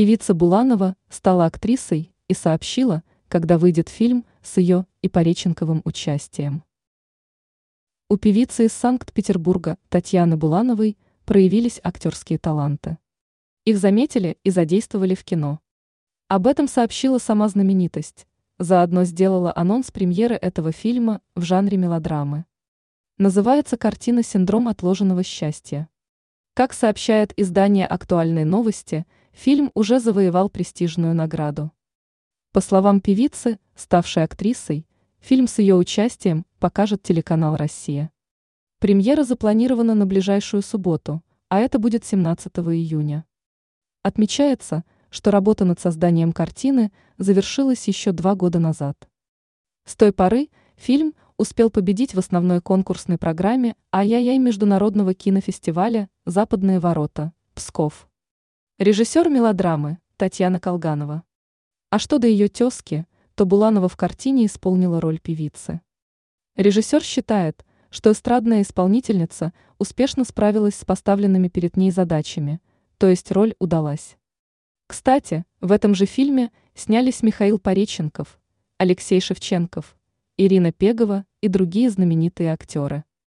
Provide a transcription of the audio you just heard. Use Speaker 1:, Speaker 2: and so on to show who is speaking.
Speaker 1: Певица Буланова стала актрисой и сообщила, когда выйдет фильм с ее и Пореченковым участием. У певицы из Санкт-Петербурга Татьяны Булановой проявились актерские таланты. Их заметили и задействовали в кино. Об этом сообщила сама знаменитость. Заодно сделала анонс премьеры этого фильма в жанре мелодрамы. Называется картина «Синдром отложенного счастья». Как сообщает издание «Актуальные новости», фильм уже завоевал престижную награду. По словам певицы, ставшей актрисой, фильм с ее участием покажет телеканал «Россия». Премьера запланирована на ближайшую субботу, а это будет 17 июня. Отмечается, что работа над созданием картины завершилась еще два года назад. С той поры фильм успел победить в основной конкурсной программе «Ай-яй-яй» Международного кинофестиваля «Западные ворота» Псков. Режиссер мелодрамы Татьяна Колганова. А что до ее тезки, то Буланова в картине исполнила роль певицы. Режиссер считает, что эстрадная исполнительница успешно справилась с поставленными перед ней задачами, то есть роль удалась. Кстати, в этом же фильме снялись Михаил Пореченков, Алексей Шевченков, Ирина Пегова и другие знаменитые актеры.